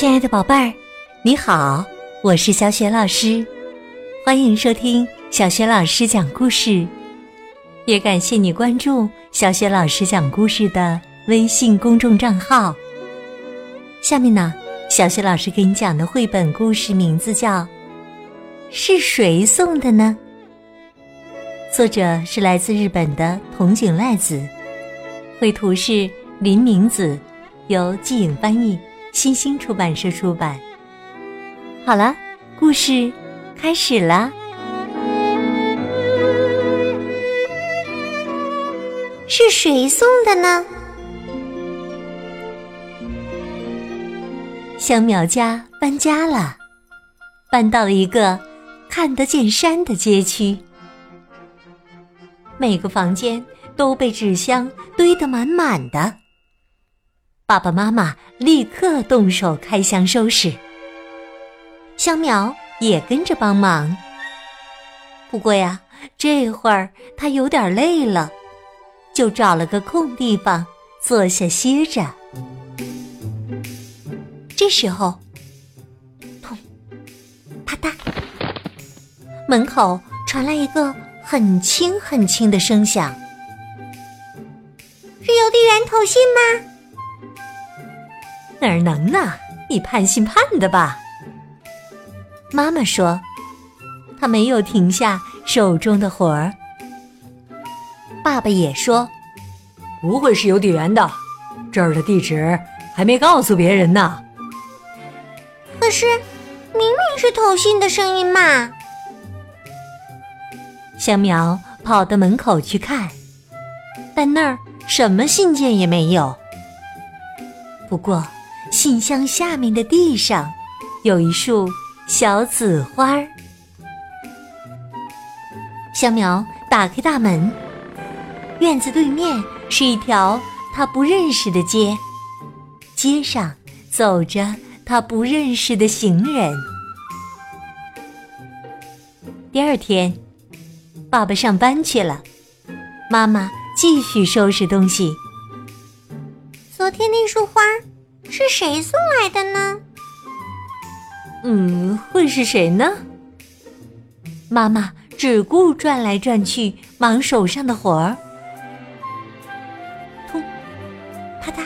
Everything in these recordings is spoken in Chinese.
亲爱的宝贝儿，你好，我是小雪老师，欢迎收听小雪老师讲故事，也感谢你关注小雪老师讲故事的微信公众账号。下面呢，小雪老师给你讲的绘本故事名字叫《是谁送的呢》，作者是来自日本的筒井赖子，绘图是林明子，由季颖翻译。新星出版社出版。好了，故事开始了。是谁送的呢？香苗家搬家了，搬到了一个看得见山的街区。每个房间都被纸箱堆得满满的。爸爸妈妈立刻动手开箱收拾，香苗也跟着帮忙。不过呀，这会儿他有点累了，就找了个空地方坐下歇着。这时候，砰，啪嗒，门口传来一个很轻很轻的声响，是邮递员投信吗？哪儿能呢？你盼信盼的吧。妈妈说，他没有停下手中的活儿。爸爸也说，不会是邮递员的，这儿的地址还没告诉别人呢。可是，明明是投信的声音嘛。香苗跑到门口去看，但那儿什么信件也没有。不过。信箱下面的地上，有一束小紫花儿。香苗打开大门，院子对面是一条他不认识的街，街上走着他不认识的行人。第二天，爸爸上班去了，妈妈继续收拾东西。昨天那束花。是谁送来的呢？嗯，会是谁呢？妈妈只顾转来转去，忙手上的活儿。砰，啪嗒，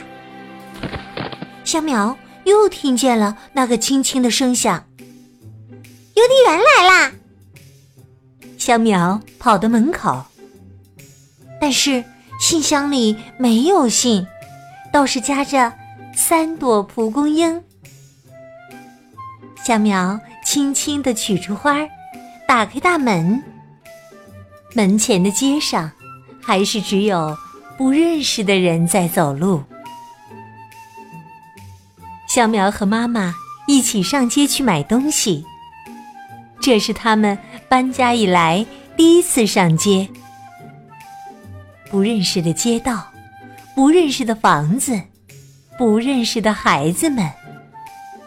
小苗又听见了那个轻轻的声响。邮递员来啦！小苗跑到门口，但是信箱里没有信，倒是夹着。三朵蒲公英，小苗轻轻地取出花儿，打开大门。门前的街上，还是只有不认识的人在走路。小苗和妈妈一起上街去买东西，这是他们搬家以来第一次上街。不认识的街道，不认识的房子。不认识的孩子们，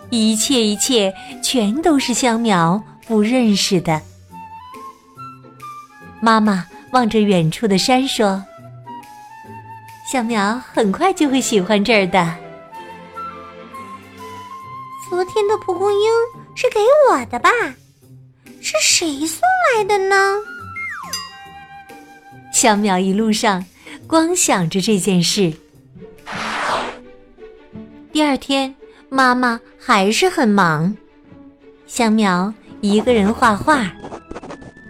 一切一切全都是香苗不认识的。妈妈望着远处的山说：“香苗很快就会喜欢这儿的。”昨天的蒲公英是给我的吧？是谁送来的呢？香苗一路上光想着这件事。第二天，妈妈还是很忙。香苗一个人画画，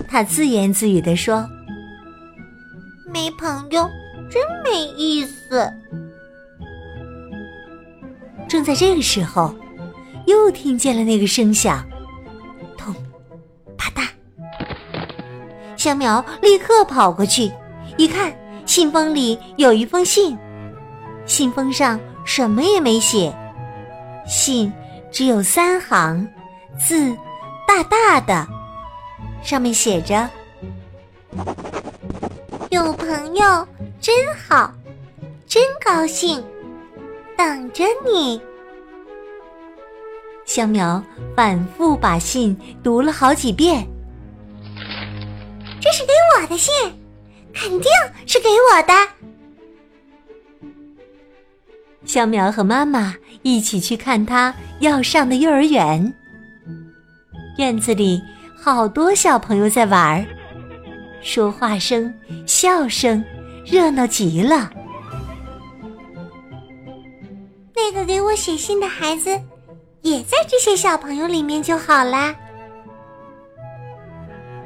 他自言自语地说：“没朋友真没意思。”正在这个时候，又听见了那个声响，咚，啪嗒。香苗立刻跑过去，一看，信封里有一封信，信封上。什么也没写，信只有三行，字大大的，上面写着：“有朋友真好，真高兴，等着你。”香苗反复把信读了好几遍，这是给我的信，肯定是给我的。小苗和妈妈一起去看他要上的幼儿园。院子里好多小朋友在玩儿，说话声、笑声，热闹极了。那个给我写信的孩子，也在这些小朋友里面就好啦。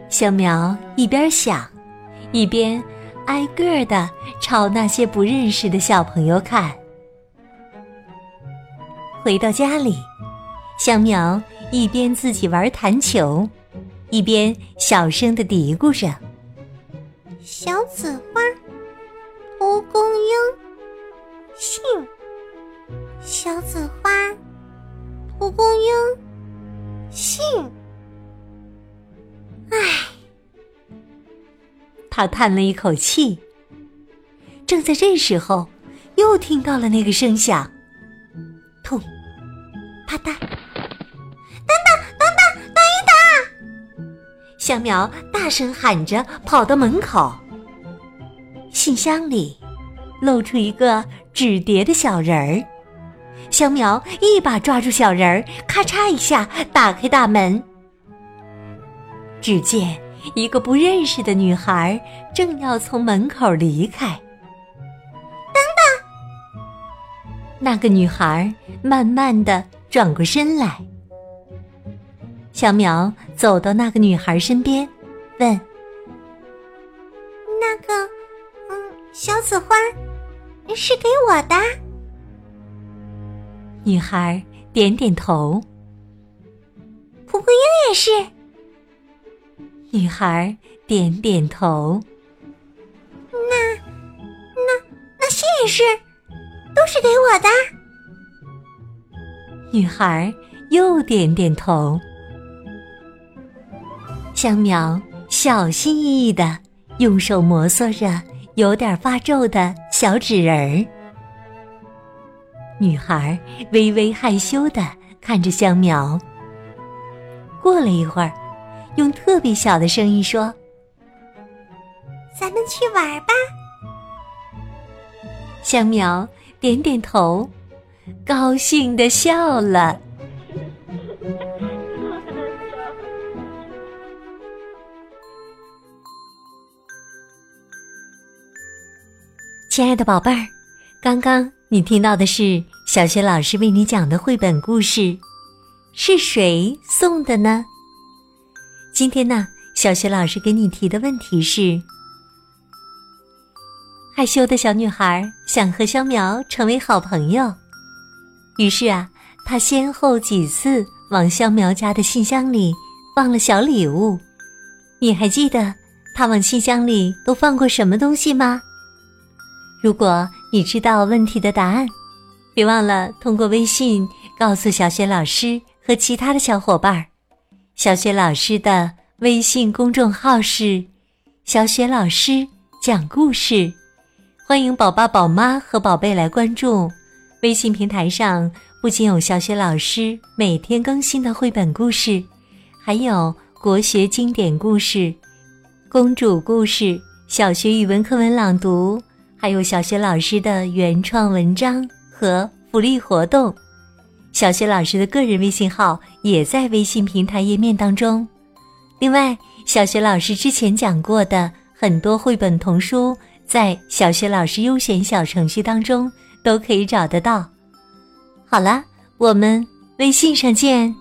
小苗一边想，一边挨个的朝那些不认识的小朋友看。回到家里，香苗一边自己玩弹球，一边小声的嘀咕着：“小紫花，蒲公英，信。小紫花，蒲公英，信。唉。”他叹了一口气。正在这时候，又听到了那个声响。砰！啪嗒！等等，等等，等一等！香苗大声喊着，跑到门口。信箱里露出一个纸叠的小人儿。香苗一把抓住小人儿，咔嚓一下打开大门。只见一个不认识的女孩正要从门口离开。那个女孩慢慢的转过身来，小苗走到那个女孩身边，问：“那个，嗯，小紫花是给我的？”女孩点点头。蒲公英也是。女孩点点头。那，那，那信也是。都是给我的。女孩又点点头。香苗小心翼翼的用手摩挲着有点发皱的小纸人儿。女孩微微害羞的看着香苗。过了一会儿，用特别小的声音说：“咱们去玩吧。”香苗。点点头，高兴的笑了。亲爱的宝贝儿，刚刚你听到的是小学老师为你讲的绘本故事，是谁送的呢？今天呢，小学老师给你提的问题是。害羞的小女孩想和香苗成为好朋友，于是啊，她先后几次往香苗家的信箱里放了小礼物。你还记得她往信箱里都放过什么东西吗？如果你知道问题的答案，别忘了通过微信告诉小雪老师和其他的小伙伴。小雪老师的微信公众号是“小雪老师讲故事”。欢迎宝爸宝妈和宝贝来关注微信平台上，不仅有小雪老师每天更新的绘本故事，还有国学经典故事、公主故事、小学语文课文朗读，还有小学老师的原创文章和福利活动。小学老师的个人微信号也在微信平台页面当中。另外，小学老师之前讲过的很多绘本童书。在小学老师优选小程序当中都可以找得到。好了，我们微信上见。